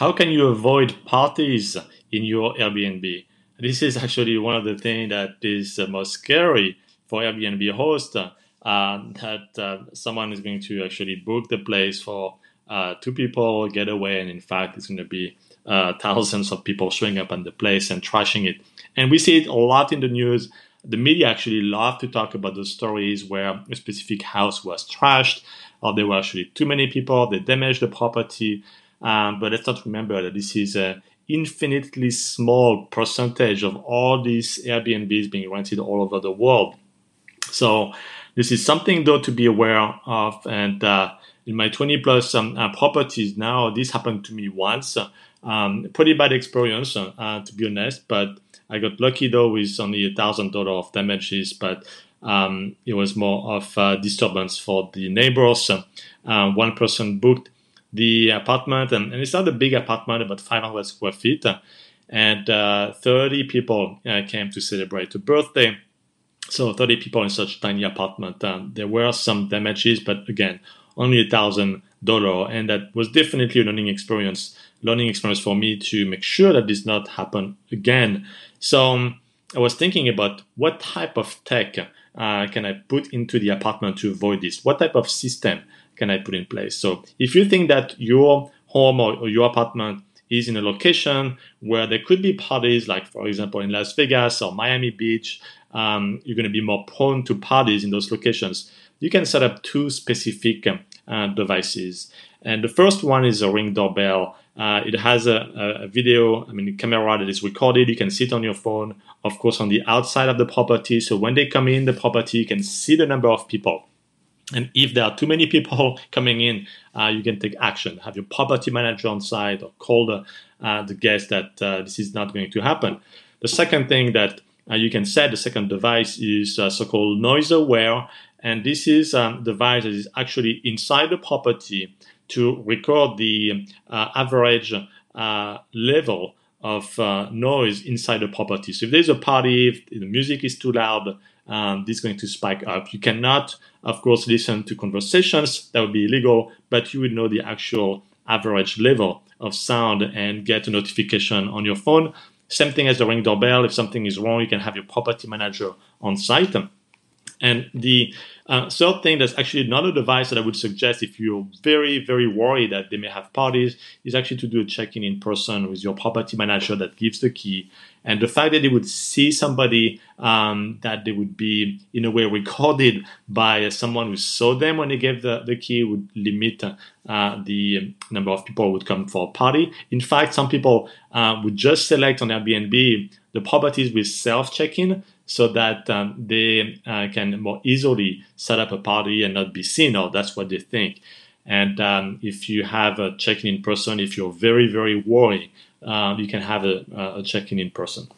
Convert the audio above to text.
How can you avoid parties in your Airbnb? This is actually one of the things that is most scary for Airbnb host uh, that uh, someone is going to actually book the place for uh, two people, get away, and in fact, it's going to be uh, thousands of people showing up on the place and trashing it. And we see it a lot in the news. The media actually love to talk about those stories where a specific house was trashed, or there were actually too many people, they damaged the property. Um, but let's not remember that this is an infinitely small percentage of all these Airbnbs being rented all over the world. So this is something though to be aware of. And uh, in my 20 plus um, uh, properties now, this happened to me once. Um, pretty bad experience, uh, to be honest. But I got lucky though with only a thousand dollar of damages. But um, it was more of a disturbance for the neighbors. Uh, one person booked the apartment, and, and, it's not a big apartment, about 500 square feet. And uh, 30 people uh, came to celebrate the birthday. So 30 people in such tiny apartment. Um, there were some damages, but again, only a thousand dollar, and that was definitely a learning experience. Learning experience for me to make sure that this not happen again. So um, I was thinking about what type of tech uh, can I put into the apartment to avoid this? What type of system can I put in place? So if you think that your home or, or your apartment is in a location where there could be parties, like for example in Las Vegas or Miami Beach, um, you're going to be more prone to parties in those locations. You can set up two specific uh, devices. And the first one is a ring doorbell. Uh, it has a, a, video, I mean, a camera that is recorded. You can see it on your phone, of course, on the outside of the property. So when they come in the property, you can see the number of people. And if there are too many people coming in, uh, you can take action. Have your property manager on site or call the, uh, the guest that uh, this is not going to happen. The second thing that uh, you can set, the second device is uh, so-called NoiseAware. And this is a um, device that is actually inside the property to record the uh, average level of noise inside the property. So if there's a party, if the music is too loud, um, this is going to spike up. You cannot, of course, listen to conversations, that would be illegal, but you would know the actual average level of sound and get a notification on your phone. Same thing as the ring doorbell. If something is wrong, you can have your property manager on site. And the uh, third thing that's actually not a device that I would suggest if you're very, very worried that they may have parties is actually to do a check-in in person with your property manager that gives the key. And the fact that they would see somebody um, that they would be in a way recorded by someone who saw them when they gave the, the key would limit uh, the number of people who would come for a party. In fact, some people uh, would just select on Airbnb the properties with self check-in so that um, they uh, can more easily set up a party and not be seen, or that's what they think. And um, if you have a check-in in person, if you're very, very worried, uh, you can have a, a check-in in person.